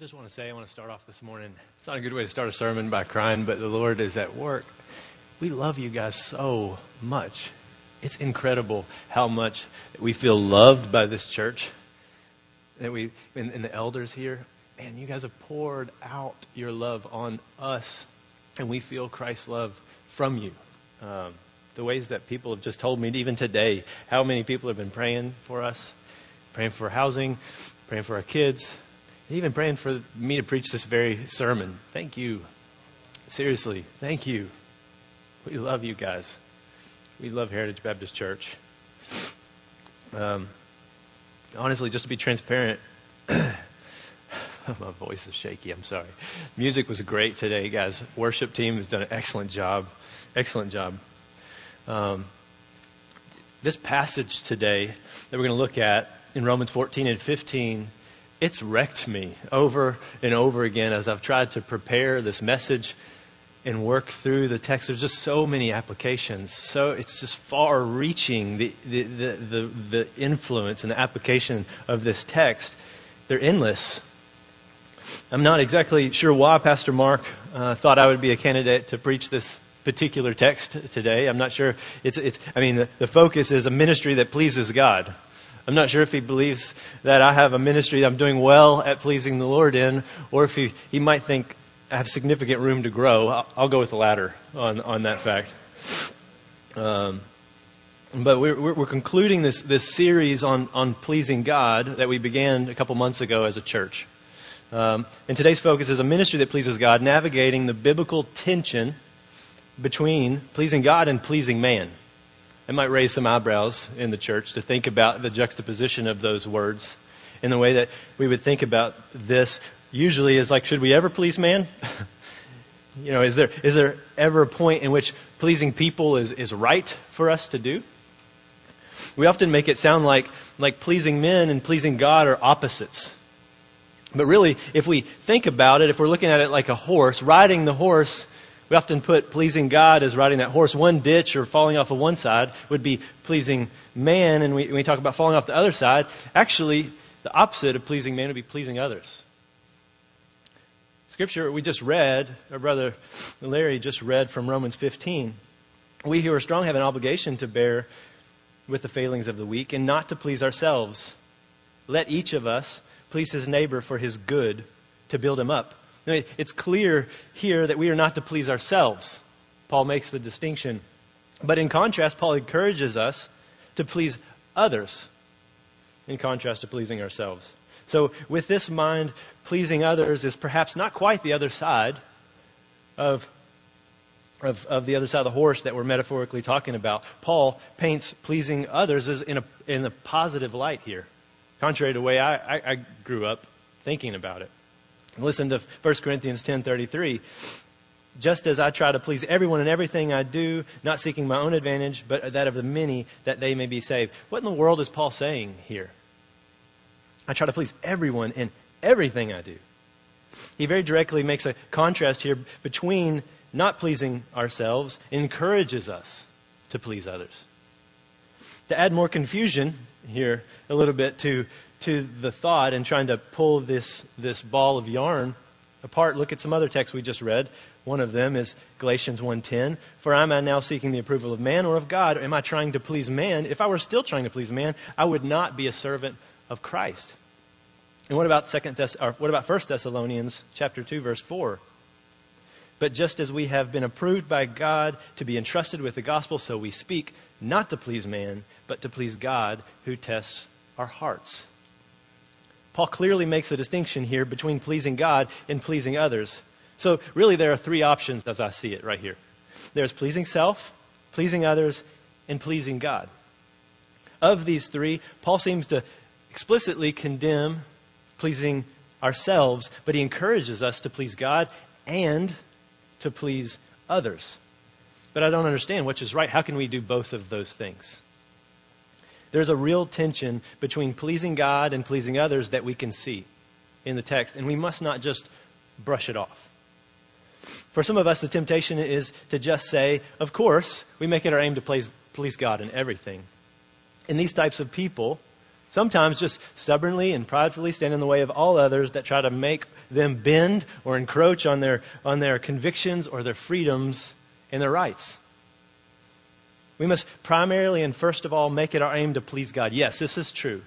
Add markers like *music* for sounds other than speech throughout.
just want to say, I want to start off this morning. It's not a good way to start a sermon by crying, but the Lord is at work. We love you guys so much. It's incredible how much we feel loved by this church. That we, and, and the elders here, man, you guys have poured out your love on us, and we feel Christ's love from you. Um, the ways that people have just told me, even today, how many people have been praying for us, praying for housing, praying for our kids, even praying for me to preach this very sermon. Thank you. Seriously, thank you. We love you guys. We love Heritage Baptist Church. Um, honestly, just to be transparent, *clears throat* my voice is shaky. I'm sorry. Music was great today, guys. Worship team has done an excellent job. Excellent job. Um, this passage today that we're going to look at in Romans 14 and 15 it's wrecked me over and over again as I've tried to prepare this message and work through the text. There's just so many applications. So it's just far reaching the, the, the, the, the influence and the application of this text. They're endless. I'm not exactly sure why Pastor Mark uh, thought I would be a candidate to preach this particular text today. I'm not sure. It's, it's, I mean, the, the focus is a ministry that pleases God. I'm not sure if he believes that I have a ministry that I'm doing well at pleasing the Lord in, or if he, he might think I have significant room to grow. I'll, I'll go with the latter on, on that fact. Um, but we're, we're, concluding this, this series on, on pleasing God that we began a couple months ago as a church. Um, and today's focus is a ministry that pleases God, navigating the biblical tension between pleasing God and pleasing man. It might raise some eyebrows in the church to think about the juxtaposition of those words in the way that we would think about this usually is like, should we ever please man? *laughs* you know, is there, is there ever a point in which pleasing people is, is right for us to do? We often make it sound like, like pleasing men and pleasing God are opposites. But really, if we think about it, if we're looking at it like a horse, riding the horse we often put pleasing God as riding that horse. One ditch or falling off of one side would be pleasing man, and we, we talk about falling off the other side, actually, the opposite of pleasing man would be pleasing others. Scripture we just read, our brother Larry just read from Romans 15. We who are strong have an obligation to bear with the failings of the weak and not to please ourselves. Let each of us please his neighbor for his good to build him up. It's clear here that we are not to please ourselves. Paul makes the distinction. But in contrast, Paul encourages us to please others, in contrast to pleasing ourselves. So, with this mind, pleasing others is perhaps not quite the other side of, of, of, the other side of the horse that we're metaphorically talking about. Paul paints pleasing others as in a, in a positive light here, contrary to the way I, I, I grew up thinking about it. Listen to 1 Corinthians 10:33. Just as I try to please everyone in everything I do, not seeking my own advantage, but that of the many, that they may be saved. What in the world is Paul saying here? I try to please everyone in everything I do. He very directly makes a contrast here between not pleasing ourselves, encourages us to please others. To add more confusion here a little bit to to the thought and trying to pull this, this ball of yarn apart, look at some other texts we just read. One of them is Galatians 1:10. For am I now seeking the approval of man or of God? Am I trying to please man? If I were still trying to please man, I would not be a servant of Christ. And what about second Thess- or what about 1 Thessalonians chapter 2 verse 4? But just as we have been approved by God to be entrusted with the gospel, so we speak, not to please man, but to please God who tests our hearts. Paul clearly makes a distinction here between pleasing God and pleasing others. So, really, there are three options as I see it right here there's pleasing self, pleasing others, and pleasing God. Of these three, Paul seems to explicitly condemn pleasing ourselves, but he encourages us to please God and to please others. But I don't understand which is right. How can we do both of those things? There's a real tension between pleasing God and pleasing others that we can see in the text, and we must not just brush it off. For some of us, the temptation is to just say, of course, we make it our aim to please, please God in everything. And these types of people Sometimes just stubbornly and pridefully stand in the way of all others that try to make them bend or encroach on their, on their convictions or their freedoms and their rights. We must primarily and first of all make it our aim to please God. Yes, this is true.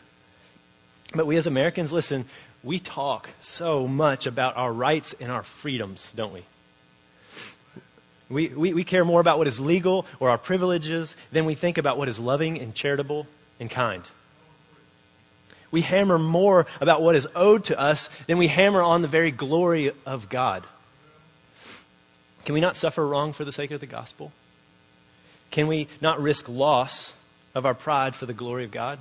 But we as Americans, listen, we talk so much about our rights and our freedoms, don't we? We, we, we care more about what is legal or our privileges than we think about what is loving and charitable and kind. We hammer more about what is owed to us than we hammer on the very glory of God. Can we not suffer wrong for the sake of the gospel? Can we not risk loss of our pride for the glory of God?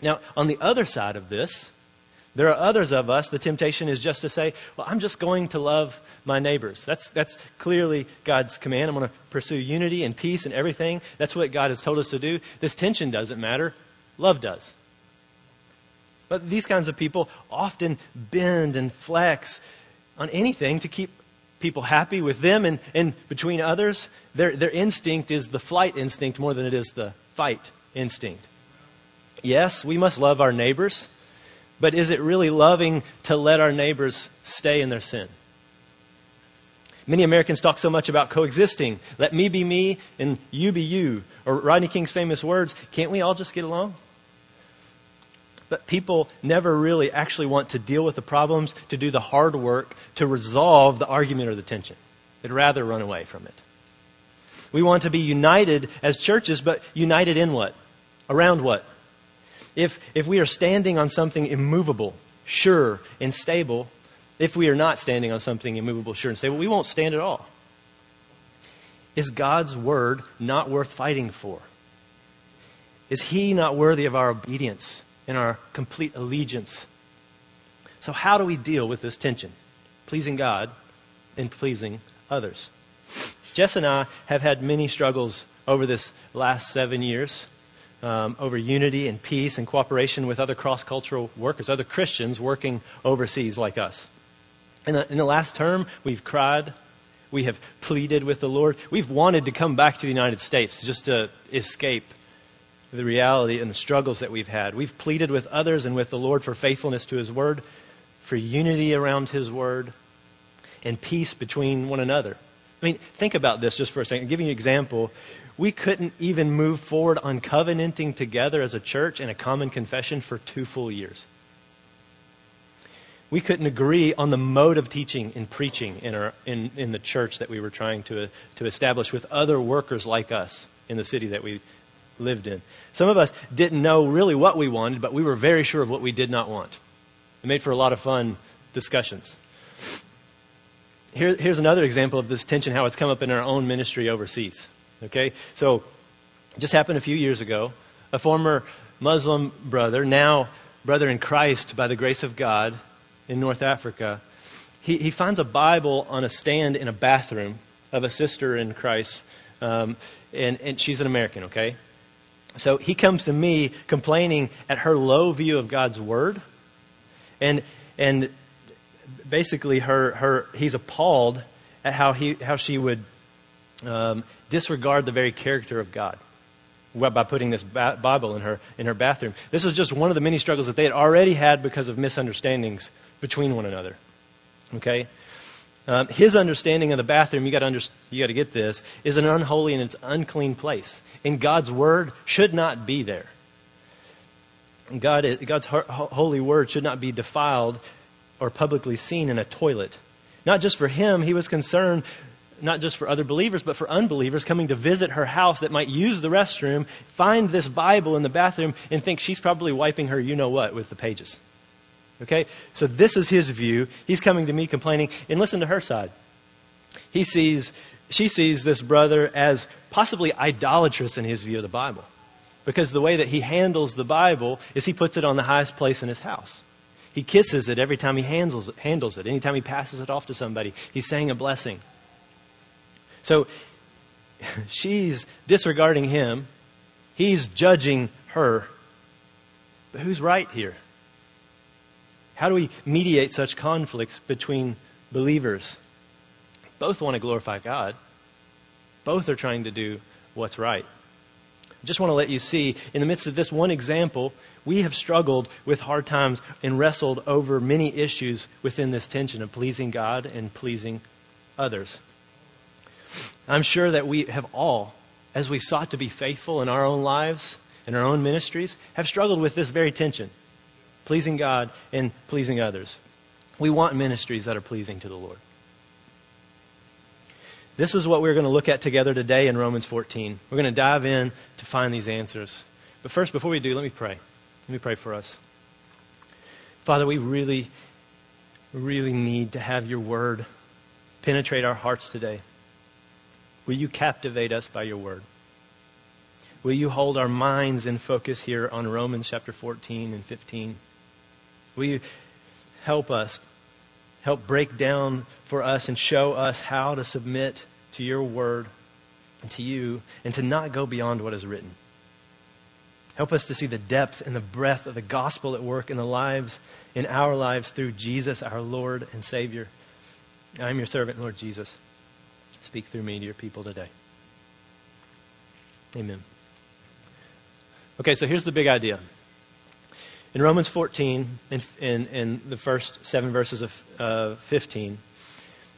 Now, on the other side of this, there are others of us, the temptation is just to say, well, I'm just going to love my neighbors. That's, that's clearly God's command. I'm going to pursue unity and peace and everything. That's what God has told us to do. This tension doesn't matter, love does. But these kinds of people often bend and flex on anything to keep people happy with them and, and between others. Their, their instinct is the flight instinct more than it is the fight instinct. Yes, we must love our neighbors. But is it really loving to let our neighbors stay in their sin? Many Americans talk so much about coexisting. Let me be me and you be you. Or Rodney King's famous words, can't we all just get along? But people never really actually want to deal with the problems, to do the hard work, to resolve the argument or the tension. They'd rather run away from it. We want to be united as churches, but united in what? Around what? If, if we are standing on something immovable, sure, and stable, if we are not standing on something immovable, sure, and stable, we won't stand at all. Is God's word not worth fighting for? Is He not worthy of our obedience and our complete allegiance? So, how do we deal with this tension? Pleasing God and pleasing others. Jess and I have had many struggles over this last seven years um, over unity and peace and cooperation with other cross cultural workers, other Christians working overseas like us. In the, in the last term, we've cried, we have pleaded with the Lord, we've wanted to come back to the United States just to escape the reality and the struggles that we've had. We've pleaded with others and with the Lord for faithfulness to His Word, for unity around His Word, and peace between one another. I mean, think about this just for a second. I'll give you an example we couldn't even move forward on covenanting together as a church in a common confession for two full years. We couldn't agree on the mode of teaching and preaching in, our, in, in the church that we were trying to, to establish with other workers like us in the city that we lived in. Some of us didn't know really what we wanted, but we were very sure of what we did not want. It made for a lot of fun discussions. Here, here's another example of this tension, how it's come up in our own ministry overseas. Okay? So, just happened a few years ago. A former Muslim brother, now brother in Christ by the grace of God in North Africa, he, he finds a Bible on a stand in a bathroom of a sister in Christ, um, and, and she's an American, okay? So he comes to me complaining at her low view of God's Word, and, and basically her, her, he's appalled at how, he, how she would um, disregard the very character of God by putting this Bible in her, in her bathroom. This was just one of the many struggles that they had already had because of misunderstandings between one another. Okay? Um, his understanding of the bathroom, you got under, to get this, is an unholy and it's unclean place. And God's word should not be there. God, God's holy word should not be defiled or publicly seen in a toilet. Not just for him, he was concerned not just for other believers, but for unbelievers coming to visit her house that might use the restroom, find this Bible in the bathroom, and think she's probably wiping her you know what with the pages. Okay? So this is his view. He's coming to me complaining, and listen to her side. He sees, she sees this brother as possibly idolatrous in his view of the Bible. Because the way that he handles the Bible is he puts it on the highest place in his house. He kisses it every time he handles it, handles it. Anytime he passes it off to somebody, he's saying a blessing. So *laughs* she's disregarding him, he's judging her. But who's right here? How do we mediate such conflicts between believers? Both want to glorify God. Both are trying to do what's right. just want to let you see, in the midst of this one example, we have struggled with hard times and wrestled over many issues within this tension of pleasing God and pleasing others. I'm sure that we have all, as we sought to be faithful in our own lives, in our own ministries, have struggled with this very tension pleasing God and pleasing others. We want ministries that are pleasing to the Lord. This is what we're going to look at together today in Romans 14. We're going to dive in to find these answers. But first, before we do, let me pray. Let me pray for us. Father, we really, really need to have your word penetrate our hearts today. Will you captivate us by your word? Will you hold our minds in focus here on Romans chapter 14 and 15? Will you help us, help break down for us and show us how to submit to your word and to you and to not go beyond what is written? Help us to see the depth and the breadth of the gospel at work in the lives, in our lives through Jesus, our Lord and Savior. I am your servant, Lord Jesus. Speak through me to your people today. Amen. Okay, so here's the big idea. In Romans 14, in, in, in the first seven verses of uh, 15,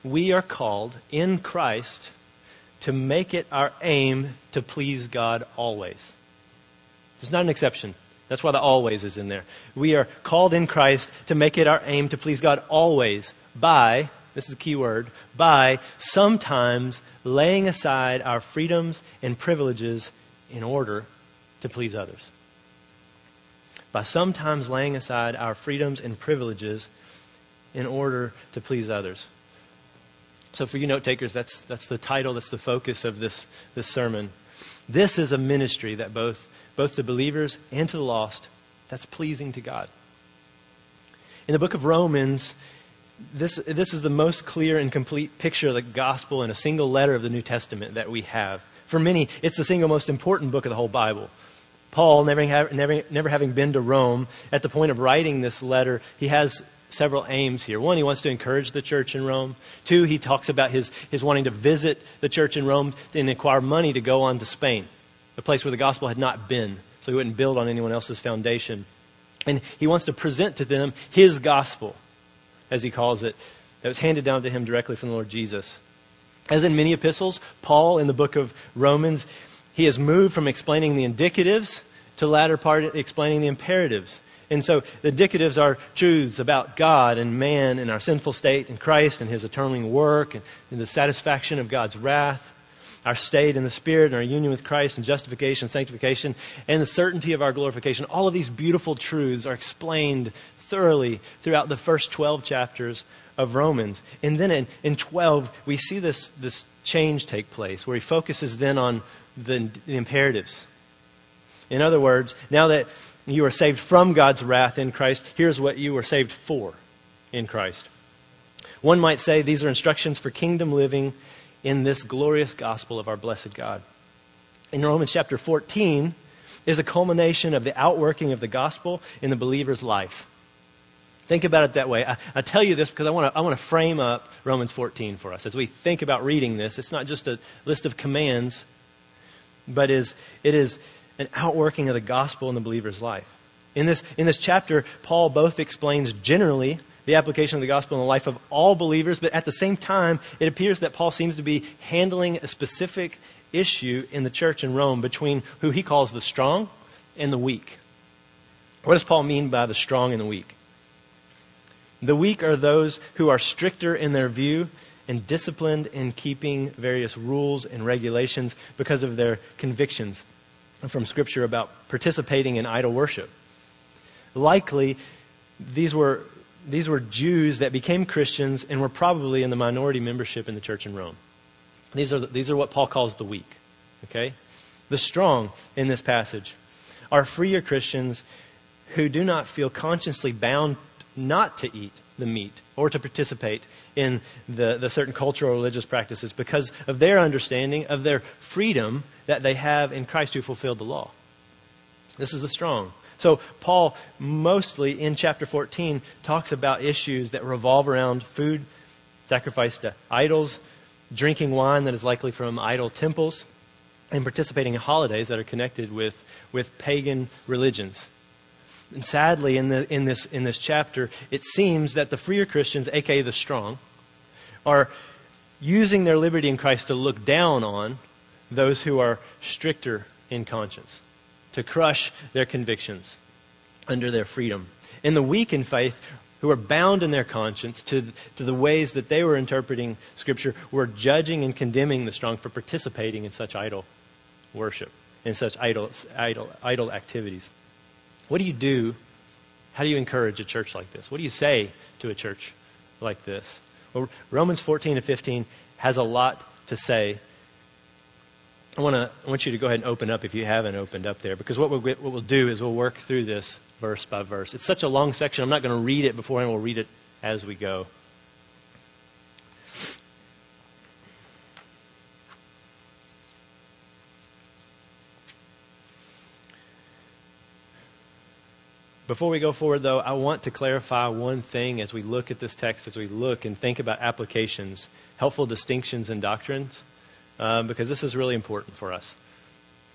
we are called in Christ to make it our aim to please God always. There's not an exception. That's why the always is in there. We are called in Christ to make it our aim to please God always by, this is a key word, by sometimes laying aside our freedoms and privileges in order to please others. By sometimes laying aside our freedoms and privileges in order to please others. So, for you note takers, that's, that's the title, that's the focus of this, this sermon. This is a ministry that both both to believers and to the lost, that's pleasing to God. In the book of Romans, this, this is the most clear and complete picture of the gospel in a single letter of the New Testament that we have. For many, it's the single most important book of the whole Bible. Paul, never, never, never having been to Rome, at the point of writing this letter, he has several aims here. One, he wants to encourage the church in Rome. Two, he talks about his, his wanting to visit the church in Rome and acquire money to go on to Spain a place where the gospel had not been, so he wouldn't build on anyone else's foundation. And he wants to present to them his gospel, as he calls it, that was handed down to him directly from the Lord Jesus. As in many epistles, Paul in the book of Romans, he has moved from explaining the indicatives to the latter part explaining the imperatives. And so the indicatives are truths about God and man and our sinful state and Christ and his atoning work and, and the satisfaction of God's wrath our state in the Spirit and our union with Christ and justification, sanctification, and the certainty of our glorification. All of these beautiful truths are explained thoroughly throughout the first 12 chapters of Romans. And then in, in 12, we see this, this change take place where he focuses then on the, the imperatives. In other words, now that you are saved from God's wrath in Christ, here's what you were saved for in Christ. One might say these are instructions for kingdom living in this glorious gospel of our blessed God. In Romans chapter 14 is a culmination of the outworking of the gospel in the believer's life. Think about it that way. I, I tell you this because I want to I want to frame up Romans 14 for us as we think about reading this. It's not just a list of commands, but is it is an outworking of the gospel in the believer's life. In this in this chapter, Paul both explains generally the application of the gospel in the life of all believers, but at the same time, it appears that Paul seems to be handling a specific issue in the church in Rome between who he calls the strong and the weak. What does Paul mean by the strong and the weak? The weak are those who are stricter in their view and disciplined in keeping various rules and regulations because of their convictions from Scripture about participating in idol worship. Likely, these were these were Jews that became Christians and were probably in the minority membership in the church in Rome. These are, these are what Paul calls the weak. Okay? The strong in this passage are freer Christians who do not feel consciously bound not to eat the meat or to participate in the, the certain cultural religious practices because of their understanding of their freedom that they have in Christ who fulfilled the law. This is the strong. So, Paul, mostly in chapter 14, talks about issues that revolve around food, sacrifice to idols, drinking wine that is likely from idol temples, and participating in holidays that are connected with, with pagan religions. And sadly, in, the, in, this, in this chapter, it seems that the freer Christians, aka the strong, are using their liberty in Christ to look down on those who are stricter in conscience, to crush their convictions under their freedom. And the weak in faith, who are bound in their conscience to, to the ways that they were interpreting Scripture, were judging and condemning the strong for participating in such idol worship, in such idol, idol, idol activities. What do you do? How do you encourage a church like this? What do you say to a church like this? Well, Romans 14 to 15 has a lot to say. I, wanna, I want you to go ahead and open up if you haven't opened up there, because what we'll, what we'll do is we'll work through this verse by verse. It's such a long section, I'm not going to read it before, and we'll read it as we go. Before we go forward, though, I want to clarify one thing as we look at this text, as we look and think about applications, helpful distinctions and doctrines, um, because this is really important for us.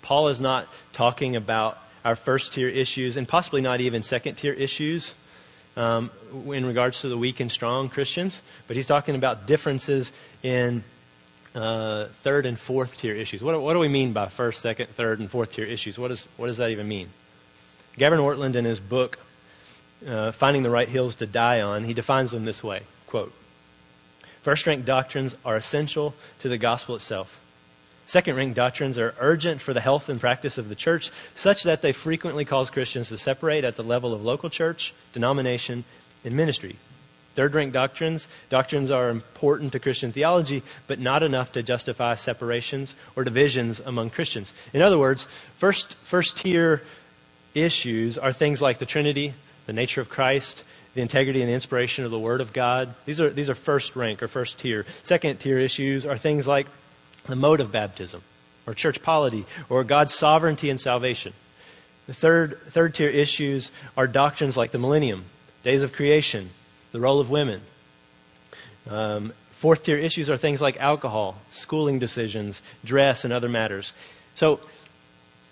Paul is not talking about our first tier issues and possibly not even second tier issues um, in regards to the weak and strong Christians, but he's talking about differences in uh, third and fourth tier issues. What, what, do we mean by first, second, third, and fourth tier issues? What, is, what does that even mean? Gavin Ortlund, in his book, uh, Finding the Right Hills to Die On, he defines them this way quote, First rank doctrines are essential to the gospel itself. Second rank doctrines are urgent for the health and practice of the church, such that they frequently cause Christians to separate at the level of local church, denomination, and ministry. Third rank doctrines, doctrines are important to Christian theology, but not enough to justify separations or divisions among Christians. In other words, first, first tier issues are things like the Trinity, the nature of Christ, the integrity and the inspiration of the Word of God. These are, these are first rank or first tier. Second tier issues are things like the mode of baptism, or church polity, or God's sovereignty and salvation. The third, third tier issues are doctrines like the millennium, days of creation, the role of women. Um, fourth tier issues are things like alcohol, schooling decisions, dress, and other matters. So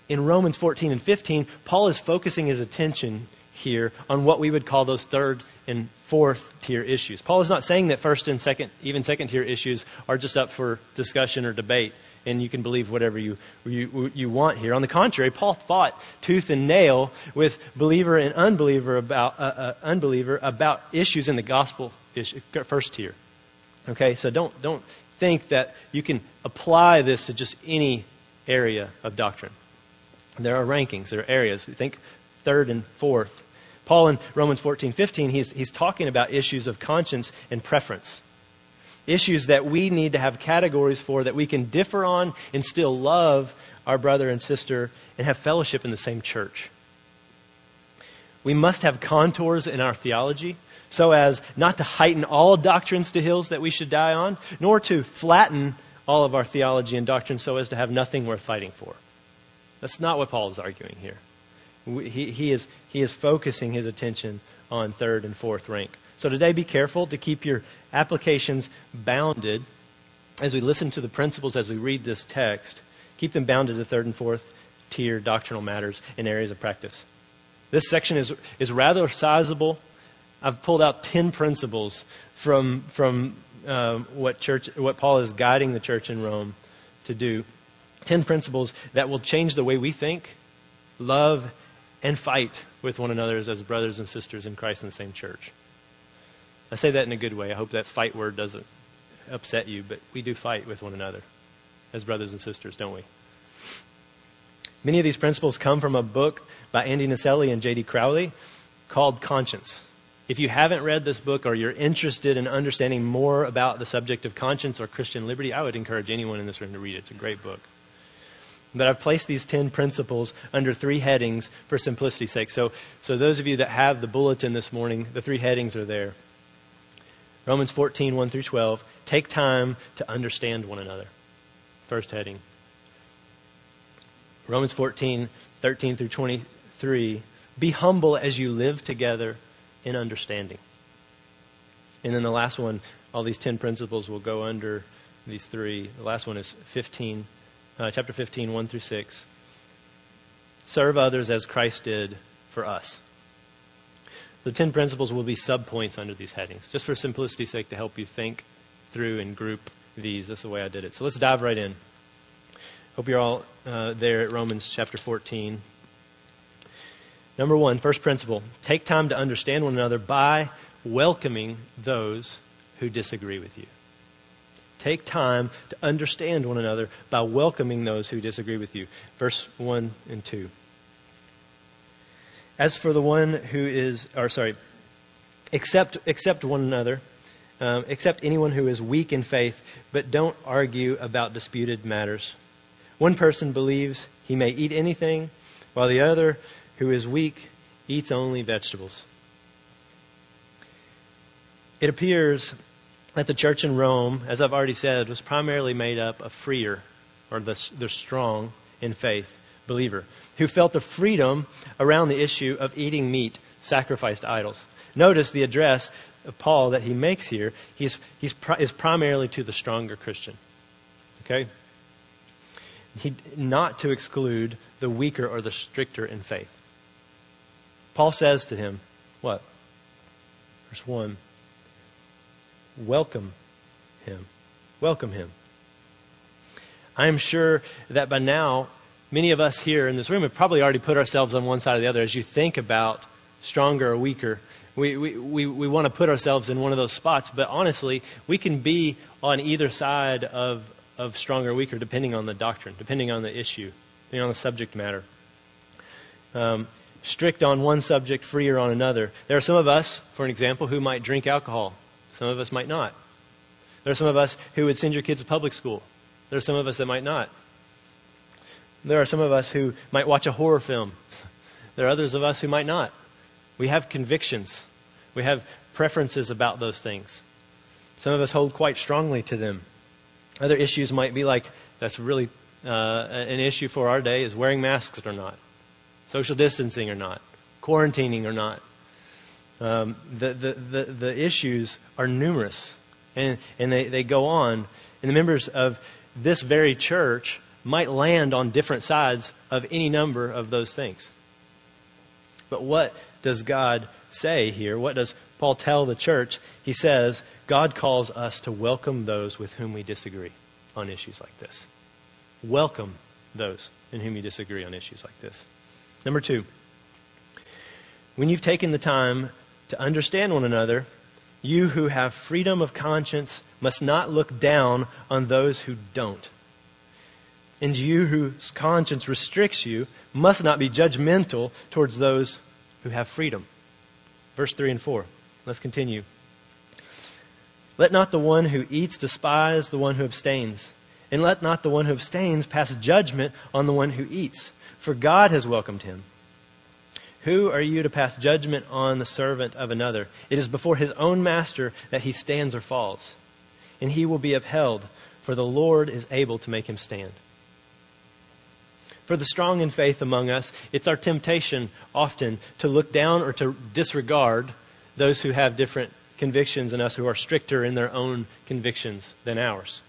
in Romans 14 and 15, Paul is focusing his attention here on what we would call those third and fourth tier issues. Paul is not saying that first and second, even second tier issues are just up for discussion or debate and you can believe whatever you, you, you want here. On the contrary, Paul fought tooth and nail with believer and unbeliever about, uh, uh, unbeliever about issues in the gospel issue, first tier. Okay, so don't, don't think that you can apply this to just any area of doctrine. There are rankings, there are areas. Think third and fourth. Paul in Romans 14, 15, he's, he's talking about issues of conscience and preference. Issues that we need to have categories for that we can differ on and still love our brother and sister and have fellowship in the same church. We must have contours in our theology so as not to heighten all doctrines to hills that we should die on, nor to flatten all of our theology and doctrine so as to have nothing worth fighting for. That's not what Paul is arguing here. He, he, is, he is focusing his attention on third and fourth rank. So today, be careful to keep your applications bounded as we listen to the principles as we read this text. Keep them bounded to third and fourth tier doctrinal matters in areas of practice. This section is, is rather sizable. I've pulled out 10 principles from, from um, what, church, what Paul is guiding the church in Rome to do. 10 principles that will change the way we think, love, and fight with one another as brothers and sisters in Christ in the same church. I say that in a good way. I hope that fight word doesn't upset you, but we do fight with one another as brothers and sisters, don't we? Many of these principles come from a book by Andy Naselli and J.D. Crowley called Conscience. If you haven't read this book or you're interested in understanding more about the subject of conscience or Christian liberty, I would encourage anyone in this room to read it. It's a great book. But I've placed these 10 principles under three headings for simplicity's sake. So, so those of you that have the bulletin this morning, the three headings are there. Romans 14, 1 through 12. Take time to understand one another. First heading. Romans 14, 13 through 23. Be humble as you live together in understanding. And then the last one, all these 10 principles will go under these three. The last one is 15 uh, chapter 15, 1 through 6. Serve others as Christ did for us. The 10 principles will be subpoints under these headings, just for simplicity's sake to help you think through and group these. That's the way I did it. So let's dive right in. Hope you're all uh, there at Romans chapter 14. Number one, first principle take time to understand one another by welcoming those who disagree with you. Take time to understand one another by welcoming those who disagree with you. Verse 1 and 2. As for the one who is, or sorry, accept, accept one another, um, accept anyone who is weak in faith, but don't argue about disputed matters. One person believes he may eat anything, while the other, who is weak, eats only vegetables. It appears that the church in Rome, as I've already said, was primarily made up of freer, or the, the strong in faith believer, who felt the freedom around the issue of eating meat sacrificed to idols. Notice the address of Paul that he makes here he's, he's is primarily to the stronger Christian. Okay? He, not to exclude the weaker or the stricter in faith. Paul says to him, what? Verse 1 Welcome him. Welcome him. I am sure that by now many of us here in this room have probably already put ourselves on one side or the other as you think about stronger or weaker. We, we, we, we want to put ourselves in one of those spots, but honestly, we can be on either side of, of stronger or weaker depending on the doctrine, depending on the issue, depending on the subject matter. Um, strict on one subject, freer on another. There are some of us, for an example, who might drink alcohol. Some of us might not. There are some of us who would send your kids to public school. There are some of us that might not. There are some of us who might watch a horror film. *laughs* There are others of us who might not. We have convictions. We have preferences about those things. Some of us hold quite strongly to them. Other issues might be like that's really uh, an issue for our day is wearing masks or not, social distancing or not, quarantining or not. Um, the, the, the, the issues are numerous and, and they, they go on. And the members of this very church might land on different sides of any number of those things. But what does God say here? What does Paul tell the church? He says, God calls us to welcome those with whom we disagree on issues like this. Welcome those in whom you disagree on issues like this. Number two, when you've taken the time to understand one another, you who have freedom of conscience must not look down on those who don't. And you whose conscience restricts you must not be judgmental towards those who have freedom. Verse 3 and 4. Let's continue. Let not the one who eats despise the one who abstains, and let not the one who abstains pass judgment on the one who eats, for God has welcomed him. Who are you to pass judgment on the servant of another? It is before his own master that he stands or falls, and he will be upheld, for the Lord is able to make him stand. For the strong in faith among us, it's our temptation often to look down or to disregard those who have different convictions and us, who are stricter in their own convictions than ours.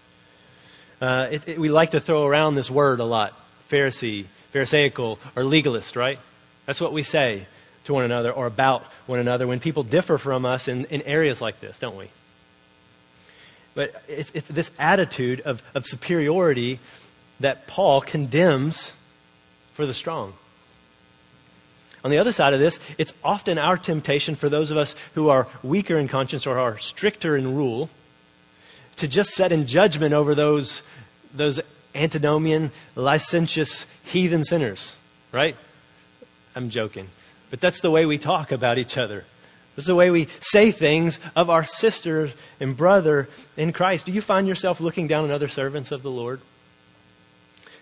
Uh, it, it, we like to throw around this word a lot Pharisee, Pharisaical, or legalist, right? That's what we say to one another or about one another when people differ from us in, in areas like this, don't we? But it's, it's this attitude of, of superiority that Paul condemns for the strong. On the other side of this, it's often our temptation for those of us who are weaker in conscience or are stricter in rule to just set in judgment over those, those antinomian, licentious, heathen sinners, right? I'm joking. But that's the way we talk about each other. This is the way we say things of our sister and brother in Christ. Do you find yourself looking down on other servants of the Lord?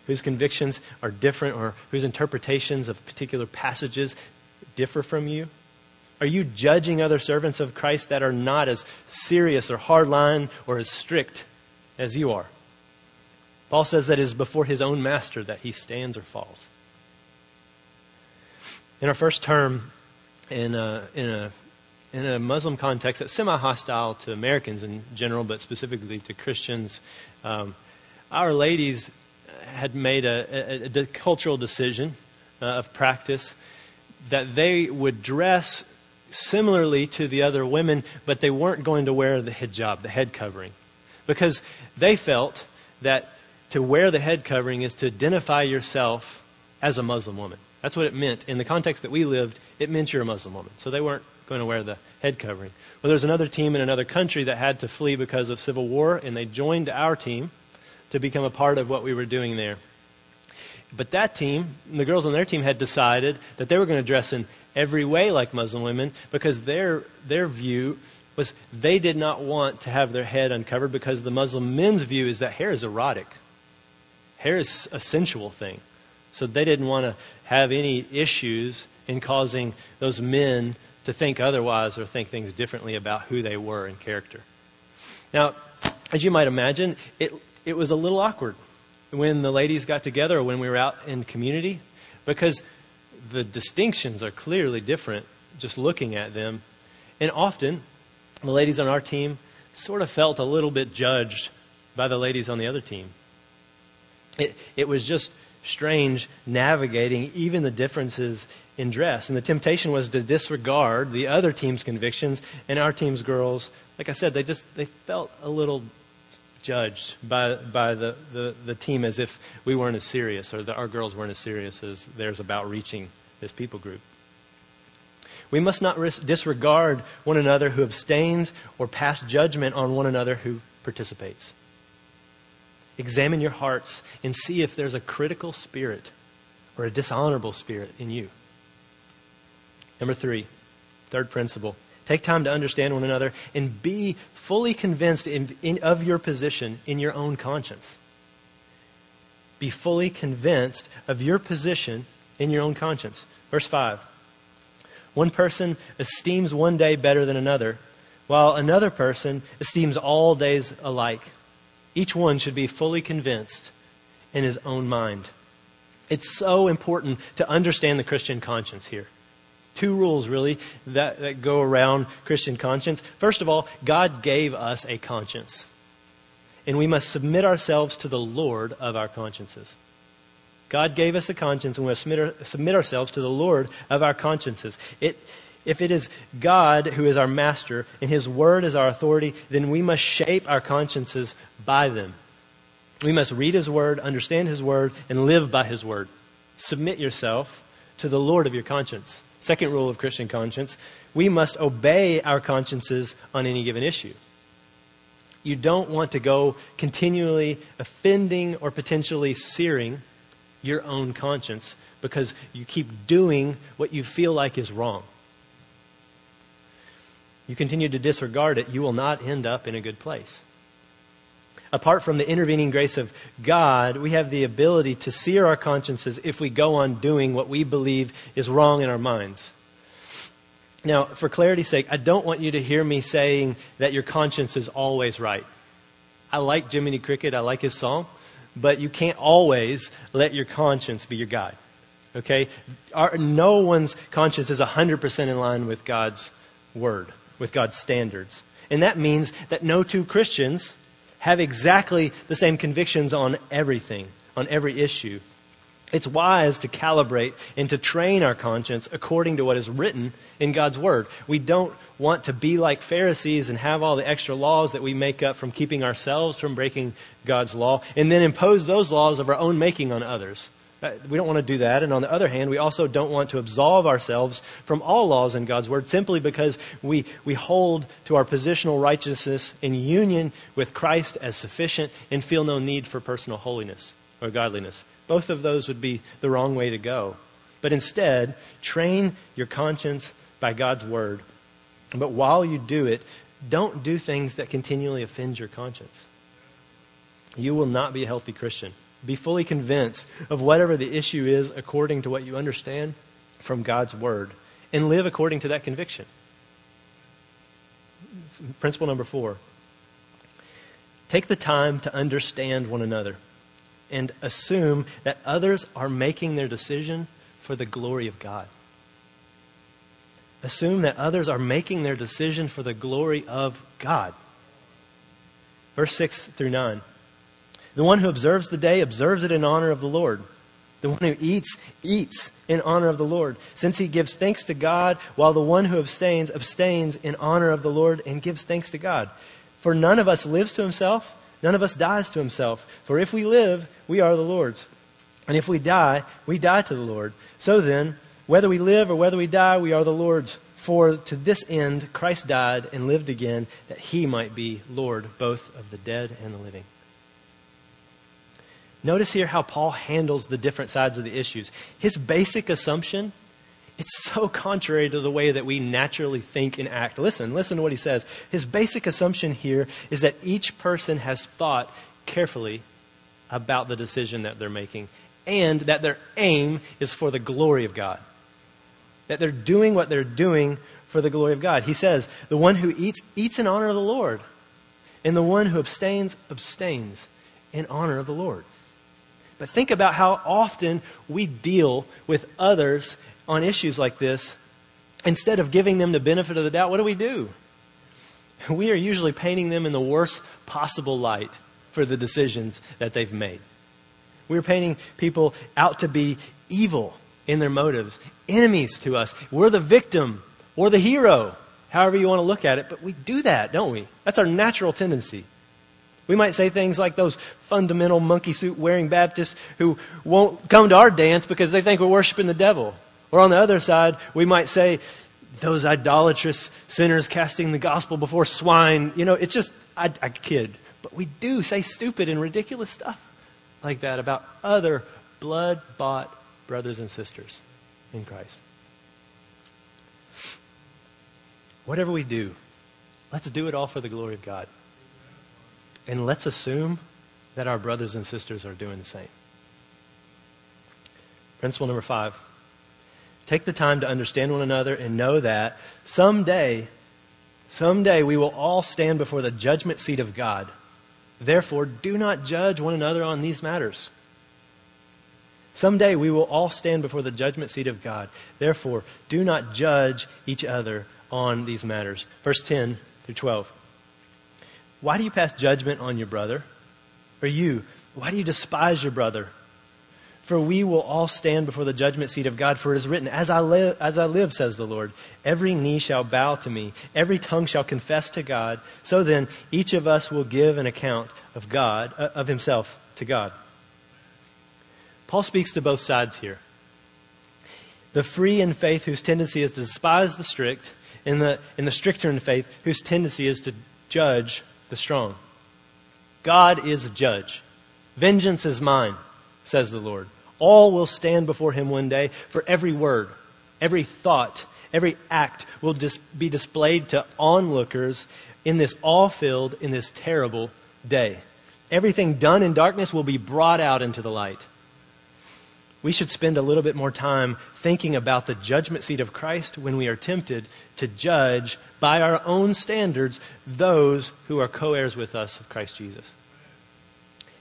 whose convictions are different or whose interpretations of particular passages differ from you? Are you judging other servants of Christ that are not as serious or hardline or as strict as you are? Paul says that it is before his own master that he stands or falls. In our first term in a, in a, in a Muslim context that's semi hostile to Americans in general, but specifically to Christians, um, Our Ladies had made a, a, a cultural decision uh, of practice that they would dress similarly to the other women, but they weren't going to wear the hijab, the head covering, because they felt that to wear the head covering is to identify yourself as a Muslim woman. That's what it meant. In the context that we lived, it meant you're a Muslim woman. So they weren't going to wear the head covering. Well, there's another team in another country that had to flee because of civil war, and they joined our team to become a part of what we were doing there. But that team, the girls on their team, had decided that they were going to dress in every way like Muslim women because their, their view was they did not want to have their head uncovered because the Muslim men's view is that hair is erotic. Hair is a sensual thing. So they didn't want to have any issues in causing those men to think otherwise or think things differently about who they were in character. Now, as you might imagine, it, it was a little awkward when the ladies got together or when we were out in community because the distinctions are clearly different just looking at them. And often, the ladies on our team sort of felt a little bit judged by the ladies on the other team. It, it was just strange navigating even the differences in dress. And the temptation was to disregard the other team's convictions and our team's girls. Like I said, they just they felt a little judged by, by the, the, the team as if we weren't as serious or that our girls weren't as serious as theirs about reaching this people group. We must not disregard one another who abstains or pass judgment on one another who participates. Examine your hearts and see if there's a critical spirit or a dishonorable spirit in you. Number three, third principle Take time to understand one another and be fully convinced in, in, of your position in your own conscience. Be fully convinced of your position in your own conscience. Verse 5. One person esteems one day better than another, while another person esteems all days alike. Each one should be fully convinced in his own mind. It's so important to understand the Christian conscience here two rules, really, that, that go around Christian conscience. First of all, God gave us a conscience. And we must submit ourselves to the Lord of our consciences. God gave us a conscience, and we must submit, our, submit ourselves to the Lord of our consciences. It, if it is God who is our master and His Word is our authority, then we must shape our consciences by them. We must read His Word, understand His Word, and live by His Word. Submit yourself to the Lord of your conscience. Second rule of Christian conscience we must obey our consciences on any given issue. You don't want to go continually offending or potentially searing your own conscience because you keep doing what you feel like is wrong. You continue to disregard it, you will not end up in a good place. Apart from the intervening grace of God, we have the ability to sear our consciences if we go on doing what we believe is wrong in our minds. Now, for clarity's sake, I don't want you to hear me saying that your conscience is always right. I like Jiminy Cricket, I like his song, but you can't always let your conscience be your guide. Okay? Our, no one's conscience is 100% in line with God's word, with God's standards. And that means that no two Christians have exactly the same convictions on everything, on every issue. It's wise to calibrate and to train our conscience according to what is written in God's Word. We don't want to be like Pharisees and have all the extra laws that we make up from keeping ourselves from breaking God's law and then impose those laws of our own making on others. Uh, we don't want to do that. And on the other hand, we also don't want to absolve ourselves from all laws in God's Word simply because we, we hold to our positional righteousness in union with Christ as sufficient and feel no need for personal holiness or godliness. Both of those would be the wrong way to go. But instead, train your conscience by God's Word. But while you do it, don't do things that continually offend your conscience. You will not be a healthy Christian. Be fully convinced of whatever the issue is according to what you understand from God's Word and live according to that conviction. Principle number four take the time to understand one another and assume that others are making their decision for the glory of God. Assume that others are making their decision for the glory of God. Verse 6 through 9. The one who observes the day observes it in honor of the Lord. The one who eats, eats in honor of the Lord, since he gives thanks to God, while the one who abstains, abstains in honor of the Lord and gives thanks to God. For none of us lives to himself, none of us dies to himself. For if we live, we are the Lord's. And if we die, we die to the Lord. So then, whether we live or whether we die, we are the Lord's. For to this end Christ died and lived again, that he might be Lord both of the dead and the living. Notice here how Paul handles the different sides of the issues. His basic assumption, it's so contrary to the way that we naturally think and act. Listen, listen to what he says. His basic assumption here is that each person has thought carefully about the decision that they're making and that their aim is for the glory of God. That they're doing what they're doing for the glory of God. He says, the one who eats, eats in honor of the Lord, and the one who abstains, abstains in honor of the Lord. But think about how often we deal with others on issues like this. Instead of giving them the benefit of the doubt, what do we do? We are usually painting them in the worst possible light for the decisions that they've made. We're painting people out to be evil in their motives, enemies to us. We're the victim or the hero, however you want to look at it, but we do that, don't we? That's our natural tendency. We might say things like those fundamental monkey suit wearing Baptists who won't come to our dance because they think we're worshiping the devil. Or on the other side, we might say those idolatrous sinners casting the gospel before swine. You know, it's just, I, I kid. But we do say stupid and ridiculous stuff like that about other blood bought brothers and sisters in Christ. Whatever we do, let's do it all for the glory of God. And let's assume that our brothers and sisters are doing the same. Principle number five take the time to understand one another and know that someday, someday we will all stand before the judgment seat of God. Therefore, do not judge one another on these matters. Someday we will all stand before the judgment seat of God. Therefore, do not judge each other on these matters. Verse 10 through 12. Why do you pass judgment on your brother? Or you, why do you despise your brother? For we will all stand before the judgment seat of God, for it is written, As I, live, as I live, says the Lord, every knee shall bow to me, every tongue shall confess to God. So then, each of us will give an account of God, uh, of himself to God. Paul speaks to both sides here. The free in faith, whose tendency is to despise the strict, and the, and the stricter in faith, whose tendency is to judge the strong. God is judge. Vengeance is mine, says the Lord. All will stand before him one day, for every word, every thought, every act will dis- be displayed to onlookers in this all filled, in this terrible day. Everything done in darkness will be brought out into the light. We should spend a little bit more time thinking about the judgment seat of Christ when we are tempted to judge by our own standards those who are co heirs with us of Christ Jesus.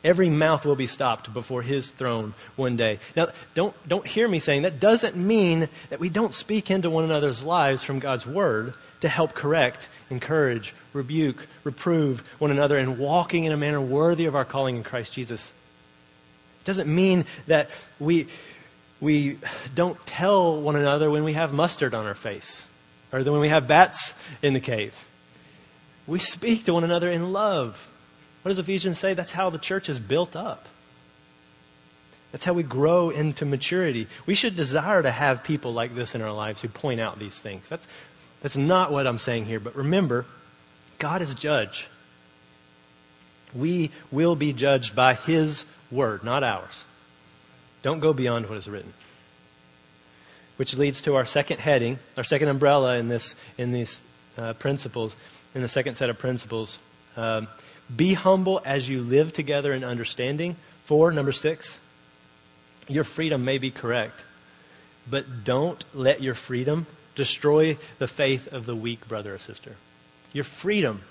Every mouth will be stopped before his throne one day. Now, don't, don't hear me saying that doesn't mean that we don't speak into one another's lives from God's word to help correct, encourage, rebuke, reprove one another in walking in a manner worthy of our calling in Christ Jesus. It doesn't mean that we, we don't tell one another when we have mustard on our face or when we have bats in the cave. We speak to one another in love. What does Ephesians say? That's how the church is built up. That's how we grow into maturity. We should desire to have people like this in our lives who point out these things. That's, that's not what I'm saying here. But remember, God is judge. We will be judged by His word, not ours. Don't go beyond what is written. Which leads to our second heading, our second umbrella in, this, in these uh, principles, in the second set of principles. Um, be humble as you live together in understanding. Four, number six, your freedom may be correct, but don't let your freedom destroy the faith of the weak brother or sister. Your freedom,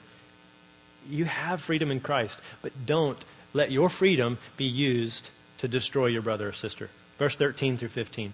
you have freedom in Christ, but don't let your freedom be used to destroy your brother or sister. Verse 13 through 15.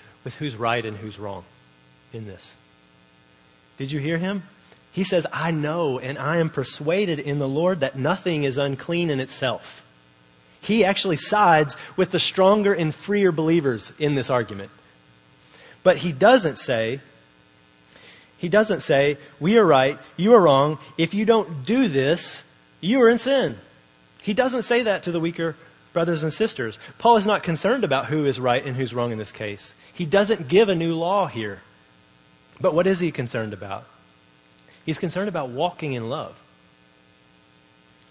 with who's right and who's wrong in this. Did you hear him? He says, I know and I am persuaded in the Lord that nothing is unclean in itself. He actually sides with the stronger and freer believers in this argument. But he doesn't say, he doesn't say, we are right, you are wrong. If you don't do this, you are in sin. He doesn't say that to the weaker brothers and sisters. Paul is not concerned about who is right and who's wrong in this case. He doesn't give a new law here. But what is he concerned about? He's concerned about walking in love.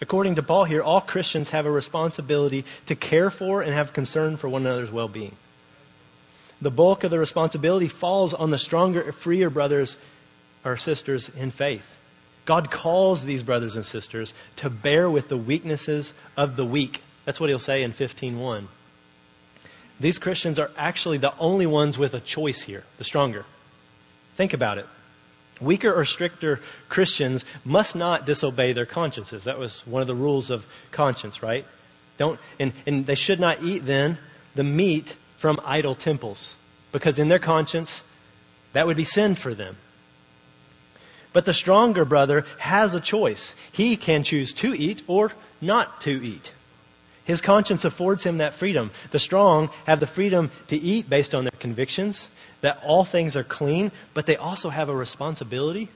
According to Paul here, all Christians have a responsibility to care for and have concern for one another's well being. The bulk of the responsibility falls on the stronger, freer brothers or sisters in faith. God calls these brothers and sisters to bear with the weaknesses of the weak. That's what he'll say in 15:1. These Christians are actually the only ones with a choice here, the stronger. Think about it. Weaker or stricter Christians must not disobey their consciences. That was one of the rules of conscience, right? Don't, and, and they should not eat then the meat from idol temples, because in their conscience, that would be sin for them. But the stronger brother has a choice. He can choose to eat or not to eat. His conscience affords him that freedom. The strong have the freedom to eat based on their convictions, that all things are clean, but they also have a responsibility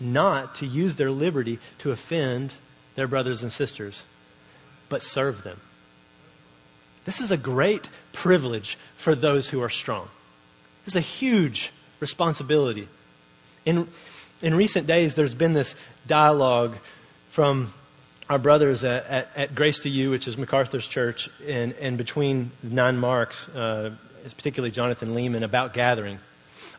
not to use their liberty to offend their brothers and sisters, but serve them. This is a great privilege for those who are strong. This is a huge responsibility. In, in recent days, there's been this dialogue from our brothers at, at, at Grace to You, which is MacArthur's church, and, and between 9Marks, uh, particularly Jonathan Leeman, about gathering.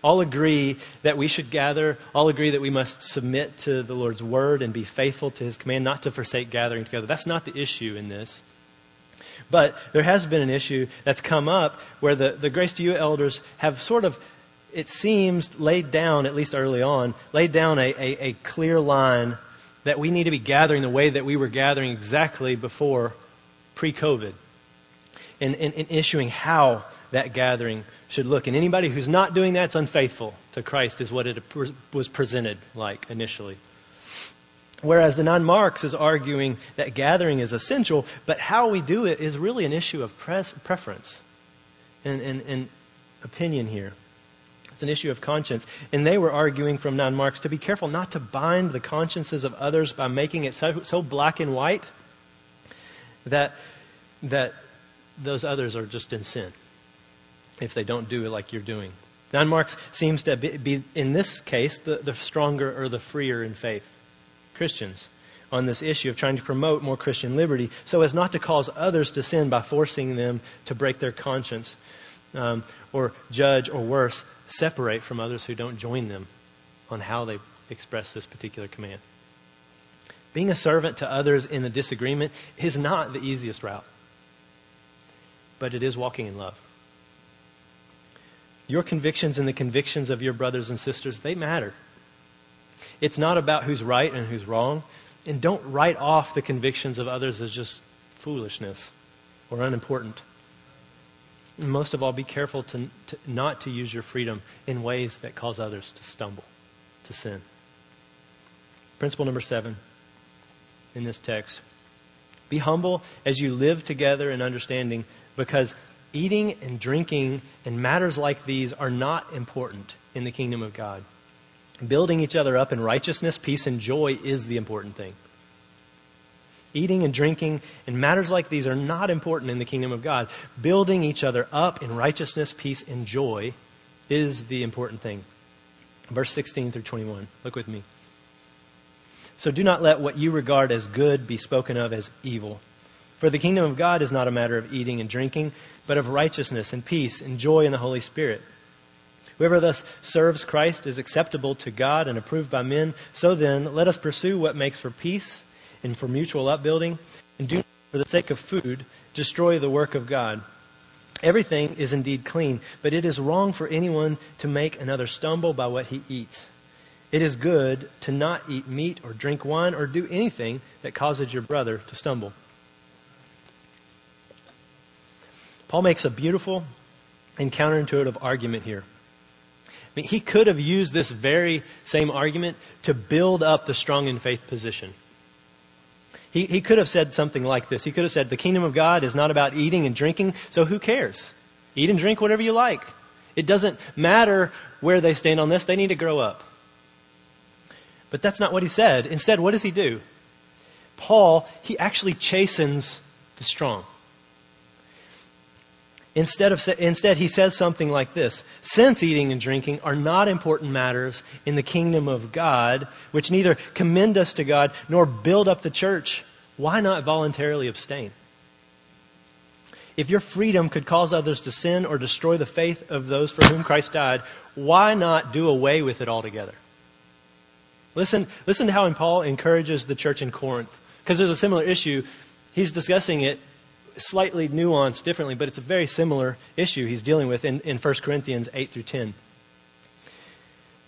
All agree that we should gather. All agree that we must submit to the Lord's word and be faithful to his command not to forsake gathering together. That's not the issue in this. But there has been an issue that's come up where the, the Grace to You elders have sort of, it seems, laid down, at least early on, laid down a, a, a clear line that we need to be gathering the way that we were gathering exactly before pre COVID and, and, and issuing how that gathering should look. And anybody who's not doing that's unfaithful to Christ, is what it was presented like initially. Whereas the 9Marks is arguing that gathering is essential, but how we do it is really an issue of pres- preference and, and, and opinion here. It's an issue of conscience. And they were arguing from 9Marks to be careful not to bind the consciences of others by making it so, so black and white that, that those others are just in sin if they don't do it like you're doing. 9Marks seems to be, be, in this case, the, the stronger or the freer in faith. Christians on this issue of trying to promote more Christian liberty so as not to cause others to sin by forcing them to break their conscience um, or judge or worse, separate from others who don't join them on how they express this particular command. Being a servant to others in a disagreement is not the easiest route, but it is walking in love. Your convictions and the convictions of your brothers and sisters, they matter. It's not about who's right and who's wrong. And don't write off the convictions of others as just foolishness or unimportant. And most of all, be careful to, to, not to use your freedom in ways that cause others to stumble, to sin. Principle number seven in this text be humble as you live together in understanding because eating and drinking and matters like these are not important in the kingdom of God. Building each other up in righteousness, peace, and joy is the important thing. Eating and drinking and matters like these are not important in the kingdom of God. Building each other up in righteousness, peace, and joy is the important thing. Verse 16 through 21. Look with me. So do not let what you regard as good be spoken of as evil. For the kingdom of God is not a matter of eating and drinking, but of righteousness and peace and joy in the Holy Spirit. Whoever thus serves Christ is acceptable to God and approved by men. So then, let us pursue what makes for peace and for mutual upbuilding, and do for the sake of food, destroy the work of God. Everything is indeed clean, but it is wrong for anyone to make another stumble by what he eats. It is good to not eat meat or drink wine or do anything that causes your brother to stumble. Paul makes a beautiful and counterintuitive argument here. I mean, he could have used this very same argument to build up the strong in faith position. He, he could have said something like this. He could have said, The kingdom of God is not about eating and drinking, so who cares? Eat and drink whatever you like. It doesn't matter where they stand on this, they need to grow up. But that's not what he said. Instead, what does he do? Paul, he actually chastens the strong. Instead, of, instead, he says something like this Since eating and drinking are not important matters in the kingdom of God, which neither commend us to God nor build up the church, why not voluntarily abstain? If your freedom could cause others to sin or destroy the faith of those for whom Christ died, why not do away with it altogether? Listen, listen to how Paul encourages the church in Corinth, because there's a similar issue. He's discussing it slightly nuanced differently, but it's a very similar issue he's dealing with in, in 1 Corinthians 8 through 10.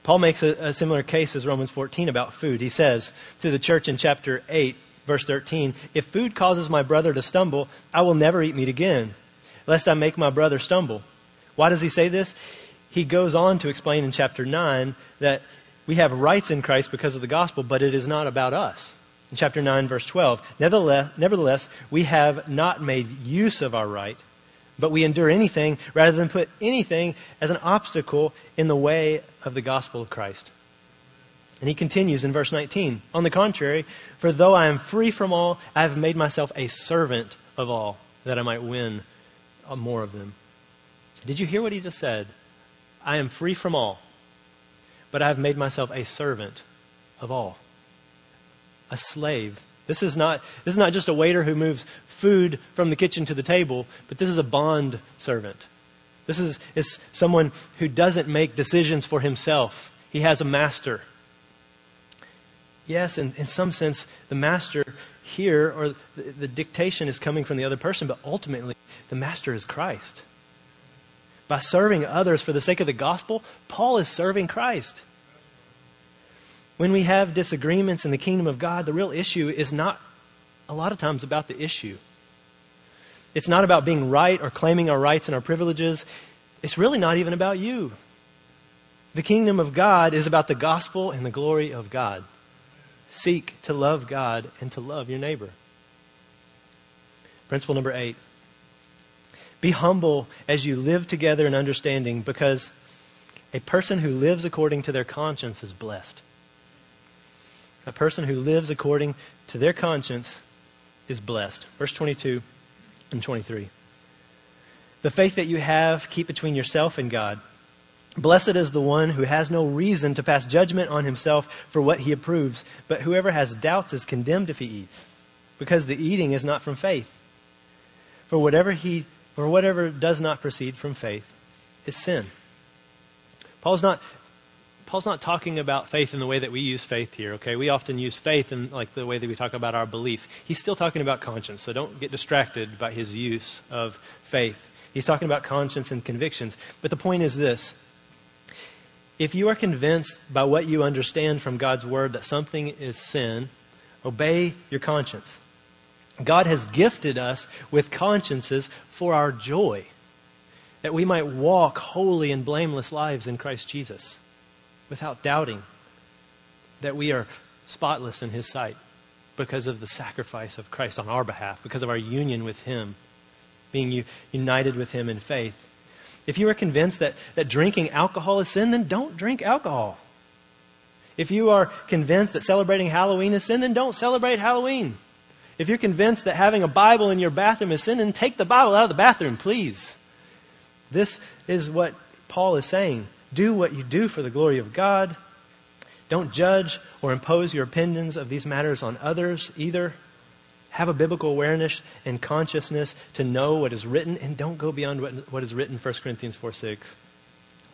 Paul makes a, a similar case as Romans 14 about food. He says to the church in chapter 8, verse 13, If food causes my brother to stumble, I will never eat meat again, lest I make my brother stumble. Why does he say this? He goes on to explain in chapter 9 that we have rights in Christ because of the gospel, but it is not about us. In chapter 9, verse 12, nevertheless, nevertheless, we have not made use of our right, but we endure anything rather than put anything as an obstacle in the way of the gospel of Christ. And he continues in verse 19 On the contrary, for though I am free from all, I have made myself a servant of all, that I might win uh, more of them. Did you hear what he just said? I am free from all but I have made myself a servant of all. A slave. This is not, this is not just a waiter who moves food from the kitchen to the table, but this is a bond servant. This is, is someone who doesn't make decisions for himself. He has a master. Yes, in, in some sense, the master here, or the, the dictation is coming from the other person, but ultimately, the master is Christ. By serving others for the sake of the gospel, Paul is serving Christ. When we have disagreements in the kingdom of God, the real issue is not a lot of times about the issue. It's not about being right or claiming our rights and our privileges. It's really not even about you. The kingdom of God is about the gospel and the glory of God. Seek to love God and to love your neighbor. Principle number eight be humble as you live together in understanding because a person who lives according to their conscience is blessed. A person who lives according to their conscience is blessed. Verse 22 and 23. The faith that you have, keep between yourself and God. Blessed is the one who has no reason to pass judgment on himself for what he approves, but whoever has doubts is condemned if he eats, because the eating is not from faith. For whatever he or whatever does not proceed from faith is sin. Paul's not Paul's not talking about faith in the way that we use faith here, okay? We often use faith in like the way that we talk about our belief. He's still talking about conscience, so don't get distracted by his use of faith. He's talking about conscience and convictions. But the point is this. If you are convinced by what you understand from God's word that something is sin, obey your conscience. God has gifted us with consciences for our joy, that we might walk holy and blameless lives in Christ Jesus without doubting that we are spotless in His sight because of the sacrifice of Christ on our behalf, because of our union with Him, being united with Him in faith. If you are convinced that, that drinking alcohol is sin, then don't drink alcohol. If you are convinced that celebrating Halloween is sin, then don't celebrate Halloween. If you're convinced that having a Bible in your bathroom is sin, then take the Bible out of the bathroom, please. This is what Paul is saying. Do what you do for the glory of God. Don't judge or impose your opinions of these matters on others either. Have a biblical awareness and consciousness to know what is written, and don't go beyond what, what is written, 1 Corinthians 4 6.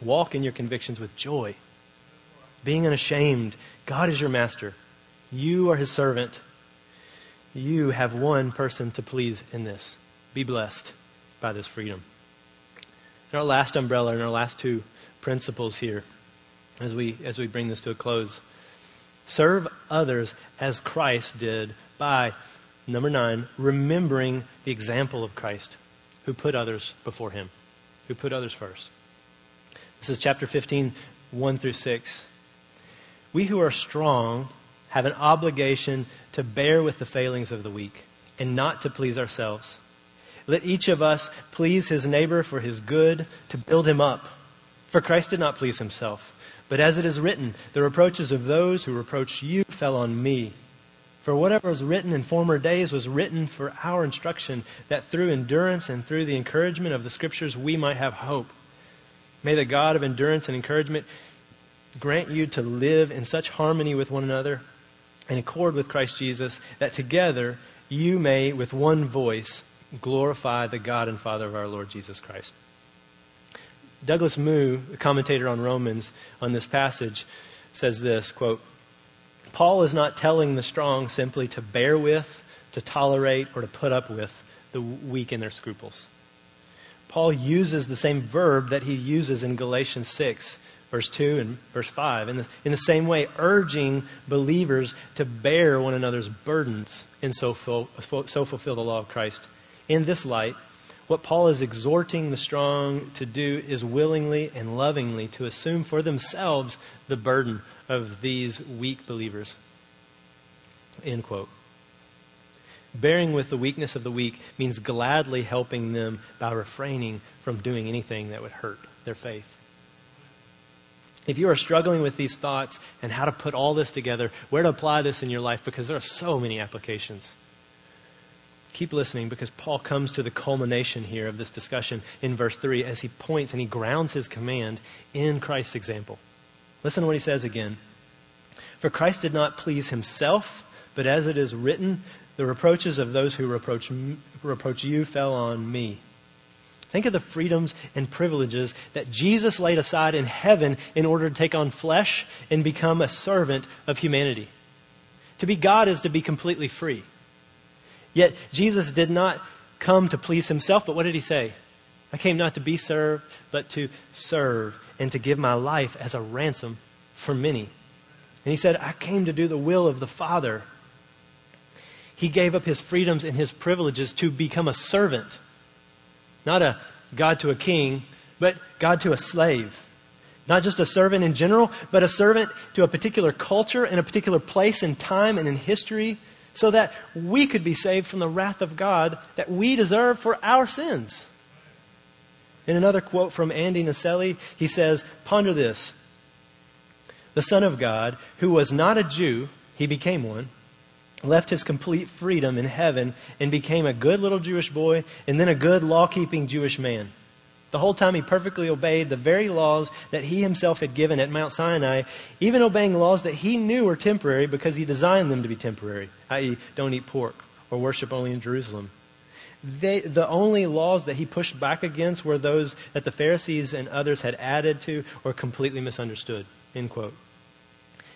Walk in your convictions with joy, being unashamed. God is your master, you are his servant. you have one person to please in this. Be blessed by this freedom. And our last umbrella and our last two principles here as we, as we bring this to a close. Serve others as Christ did by, number nine, remembering the example of Christ who put others before him, who put others first. This is chapter 15, 1 through 6. We who are strong have an obligation to bear with the failings of the weak and not to please ourselves. Let each of us please his neighbor for his good, to build him up. For Christ did not please himself. But as it is written, the reproaches of those who reproach you fell on me. For whatever was written in former days was written for our instruction, that through endurance and through the encouragement of the Scriptures we might have hope. May the God of endurance and encouragement grant you to live in such harmony with one another, in accord with Christ Jesus, that together you may, with one voice, glorify the God and Father of our Lord Jesus Christ. Douglas Moo, a commentator on Romans on this passage, says this quote, Paul is not telling the strong simply to bear with, to tolerate, or to put up with the weak in their scruples. Paul uses the same verb that he uses in Galatians 6, verse 2 and verse 5. In the, in the same way, urging believers to bear one another's burdens and so, ful, so fulfill the law of Christ. In this light, what Paul is exhorting the strong to do is willingly and lovingly to assume for themselves the burden of these weak believers. End quote. Bearing with the weakness of the weak means gladly helping them by refraining from doing anything that would hurt their faith. If you are struggling with these thoughts and how to put all this together, where to apply this in your life, because there are so many applications keep listening because Paul comes to the culmination here of this discussion in verse 3 as he points and he grounds his command in Christ's example. Listen to what he says again. For Christ did not please himself, but as it is written, the reproaches of those who reproach, reproach you fell on me. Think of the freedoms and privileges that Jesus laid aside in heaven in order to take on flesh and become a servant of humanity. To be God is to be completely free. Yet Jesus did not come to please himself, but what did he say? I came not to be served, but to serve and to give my life as a ransom for many. And he said, I came to do the will of the Father. He gave up his freedoms and his privileges to become a servant, not a God to a king, but God to a slave. Not just a servant in general, but a servant to a particular culture and a particular place and time and in history so that we could be saved from the wrath of God that we deserve for our sins. In another quote from Andy Naselli, he says, Ponder this. The Son of God, who was not a Jew, he became one, left his complete freedom in heaven and became a good little Jewish boy and then a good law keeping Jewish man. The whole time he perfectly obeyed the very laws that he himself had given at Mount Sinai, even obeying laws that he knew were temporary because he designed them to be temporary, i.e., don't eat pork or worship only in Jerusalem. They, the only laws that he pushed back against were those that the Pharisees and others had added to or completely misunderstood. End quote.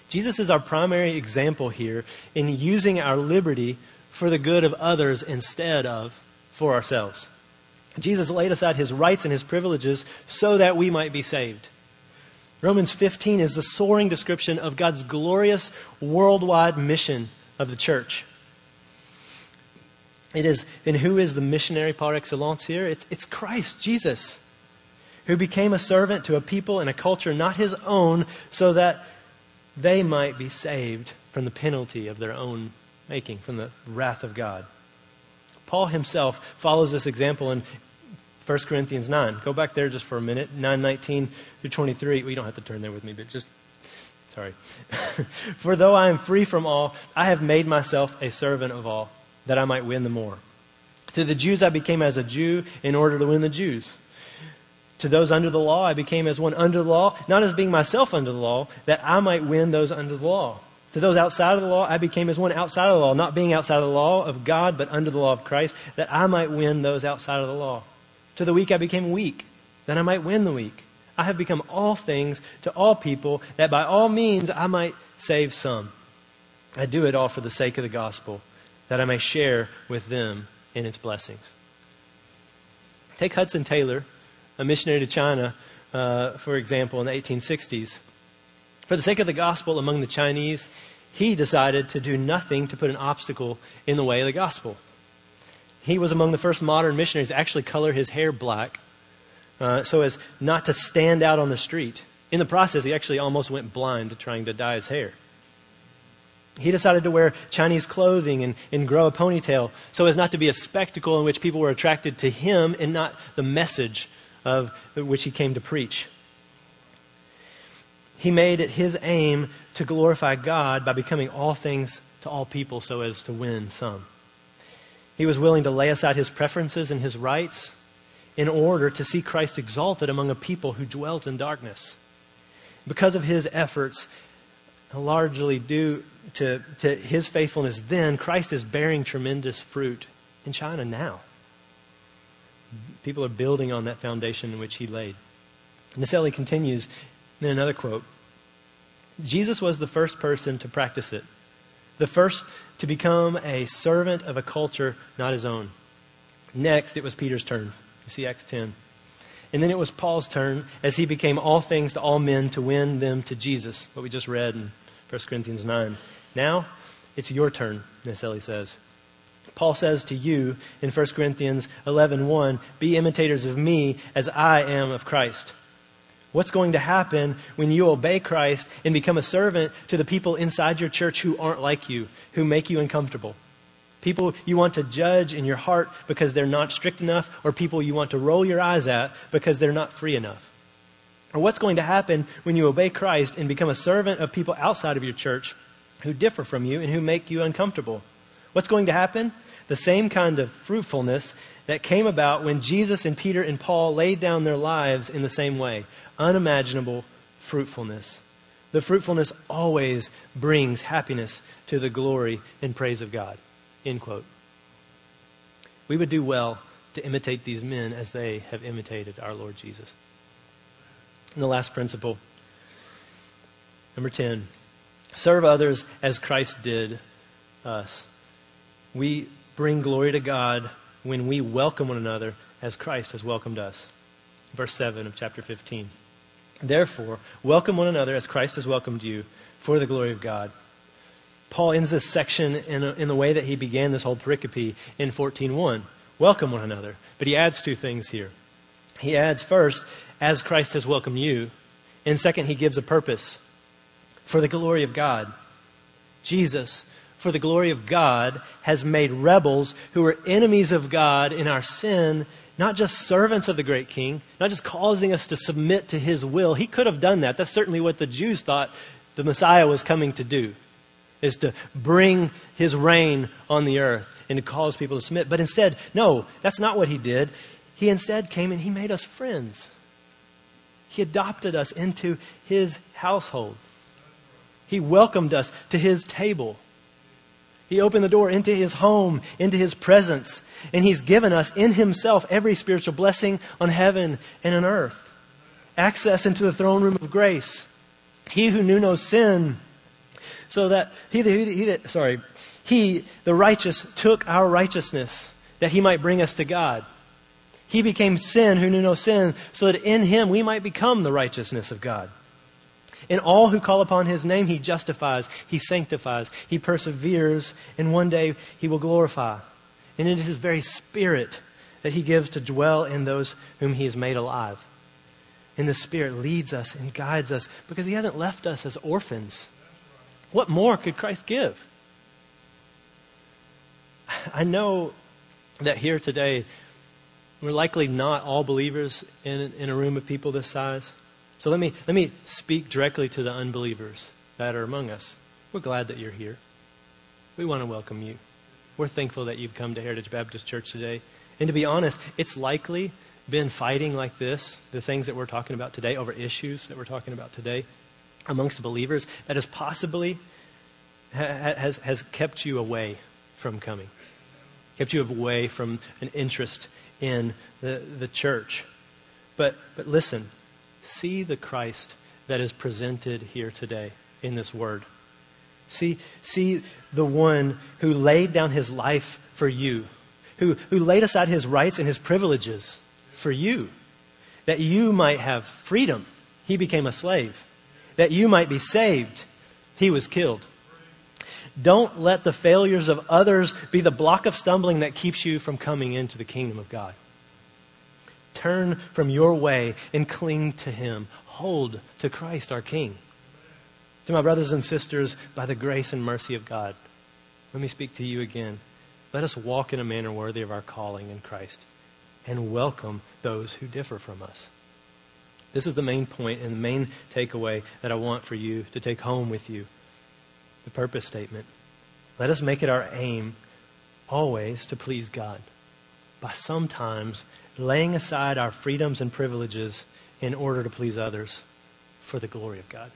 Jesus is our primary example here in using our liberty for the good of others instead of for ourselves. Jesus laid aside his rights and his privileges so that we might be saved. Romans 15 is the soaring description of God's glorious worldwide mission of the church. It is, and who is the missionary par excellence here? It's, it's Christ, Jesus, who became a servant to a people and a culture not his own so that they might be saved from the penalty of their own making, from the wrath of God. Paul himself follows this example in 1 Corinthians 9. Go back there just for a minute. 919 through 23. Well, you don't have to turn there with me, but just, sorry. *laughs* for though I am free from all, I have made myself a servant of all, that I might win the more. To the Jews I became as a Jew in order to win the Jews. To those under the law I became as one under the law, not as being myself under the law, that I might win those under the law. To those outside of the law, I became as one outside of the law, not being outside of the law of God, but under the law of Christ, that I might win those outside of the law. To the weak I became weak, that I might win the weak. I have become all things to all people, that by all means I might save some. I do it all for the sake of the gospel, that I may share with them in its blessings. Take Hudson Taylor, a missionary to China, uh, for example, in the 1860s. For the sake of the gospel among the Chinese, he decided to do nothing to put an obstacle in the way of the gospel. He was among the first modern missionaries to actually color his hair black uh, so as not to stand out on the street. In the process, he actually almost went blind trying to dye his hair. He decided to wear Chinese clothing and, and grow a ponytail so as not to be a spectacle in which people were attracted to him and not the message of which he came to preach. He made it his aim to glorify God by becoming all things to all people so as to win some. He was willing to lay aside his preferences and his rights in order to see Christ exalted among a people who dwelt in darkness. Because of his efforts, largely due to, to his faithfulness then, Christ is bearing tremendous fruit in China now. People are building on that foundation in which he laid. Naselli continues in another quote Jesus was the first person to practice it, the first to become a servant of a culture not his own. Next, it was Peter's turn. You see Acts 10. And then it was Paul's turn as he became all things to all men to win them to Jesus, what we just read in 1 Corinthians 9. Now, it's your turn, Naselli says. Paul says to you in 1 Corinthians 11:1, "Be imitators of me as I am of Christ." What's going to happen when you obey Christ and become a servant to the people inside your church who aren't like you, who make you uncomfortable? People you want to judge in your heart because they're not strict enough, or people you want to roll your eyes at because they're not free enough? Or what's going to happen when you obey Christ and become a servant of people outside of your church who differ from you and who make you uncomfortable? What's going to happen? The same kind of fruitfulness that came about when Jesus and Peter and Paul laid down their lives in the same way. Unimaginable fruitfulness. The fruitfulness always brings happiness to the glory and praise of God. End quote. We would do well to imitate these men as they have imitated our Lord Jesus. And the last principle, number 10, serve others as Christ did us. We bring glory to God when we welcome one another as Christ has welcomed us. Verse 7 of chapter 15. Therefore, welcome one another as Christ has welcomed you for the glory of God. Paul ends this section in, a, in the way that he began this whole pericope in 14.1. Welcome one another. But he adds two things here. He adds first, as Christ has welcomed you. And second, he gives a purpose for the glory of God. Jesus, for the glory of God, has made rebels who were enemies of God in our sin not just servants of the great king, not just causing us to submit to his will. He could have done that. That's certainly what the Jews thought the Messiah was coming to do, is to bring his reign on the earth and to cause people to submit. But instead, no, that's not what he did. He instead came and he made us friends. He adopted us into his household. He welcomed us to his table. He opened the door into his home, into his presence, and he's given us in himself every spiritual blessing on heaven and on earth. Access into the throne room of grace. He who knew no sin, so that he, he, he sorry, he, the righteous, took our righteousness that he might bring us to God. He became sin who knew no sin, so that in him we might become the righteousness of God. In all who call upon his name, he justifies, he sanctifies, he perseveres, and one day he will glorify. And it is his very spirit that he gives to dwell in those whom he has made alive. And the Spirit leads us and guides us because he hasn't left us as orphans. What more could Christ give? I know that here today, we're likely not all believers in, in a room of people this size. So let me, let me speak directly to the unbelievers that are among us. We're glad that you're here. We want to welcome you. We're thankful that you've come to Heritage Baptist Church today. And to be honest, it's likely been fighting like this, the things that we're talking about today, over issues that we're talking about today, amongst believers, that has possibly has, has kept you away from coming, kept you away from an interest in the, the church. But, but listen, see the Christ that is presented here today in this word. See, see the one who laid down his life for you, who, who laid aside his rights and his privileges for you, that you might have freedom. He became a slave. That you might be saved. He was killed. Don't let the failures of others be the block of stumbling that keeps you from coming into the kingdom of God. Turn from your way and cling to Him. Hold to Christ our King. To my brothers and sisters, by the grace and mercy of God, let me speak to you again. Let us walk in a manner worthy of our calling in Christ and welcome those who differ from us. This is the main point and the main takeaway that I want for you to take home with you the purpose statement. Let us make it our aim always to please God by sometimes laying aside our freedoms and privileges in order to please others for the glory of God.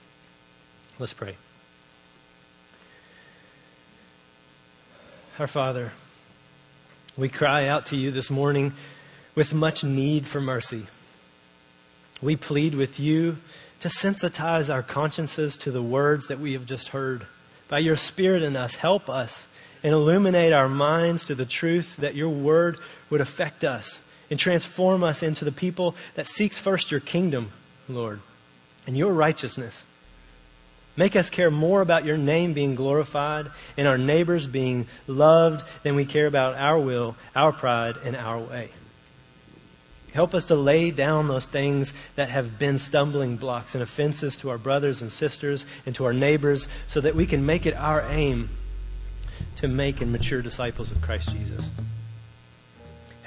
Let's pray. Our Father, we cry out to you this morning with much need for mercy. We plead with you to sensitize our consciences to the words that we have just heard. By your Spirit in us, help us and illuminate our minds to the truth that your word would affect us and transform us into the people that seeks first your kingdom, Lord, and your righteousness. Make us care more about your name being glorified and our neighbors being loved than we care about our will, our pride, and our way. Help us to lay down those things that have been stumbling blocks and offenses to our brothers and sisters and to our neighbors so that we can make it our aim to make and mature disciples of Christ Jesus.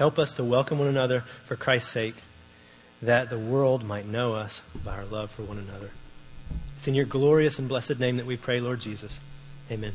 Help us to welcome one another for Christ's sake, that the world might know us by our love for one another. It's in your glorious and blessed name that we pray, Lord Jesus. Amen.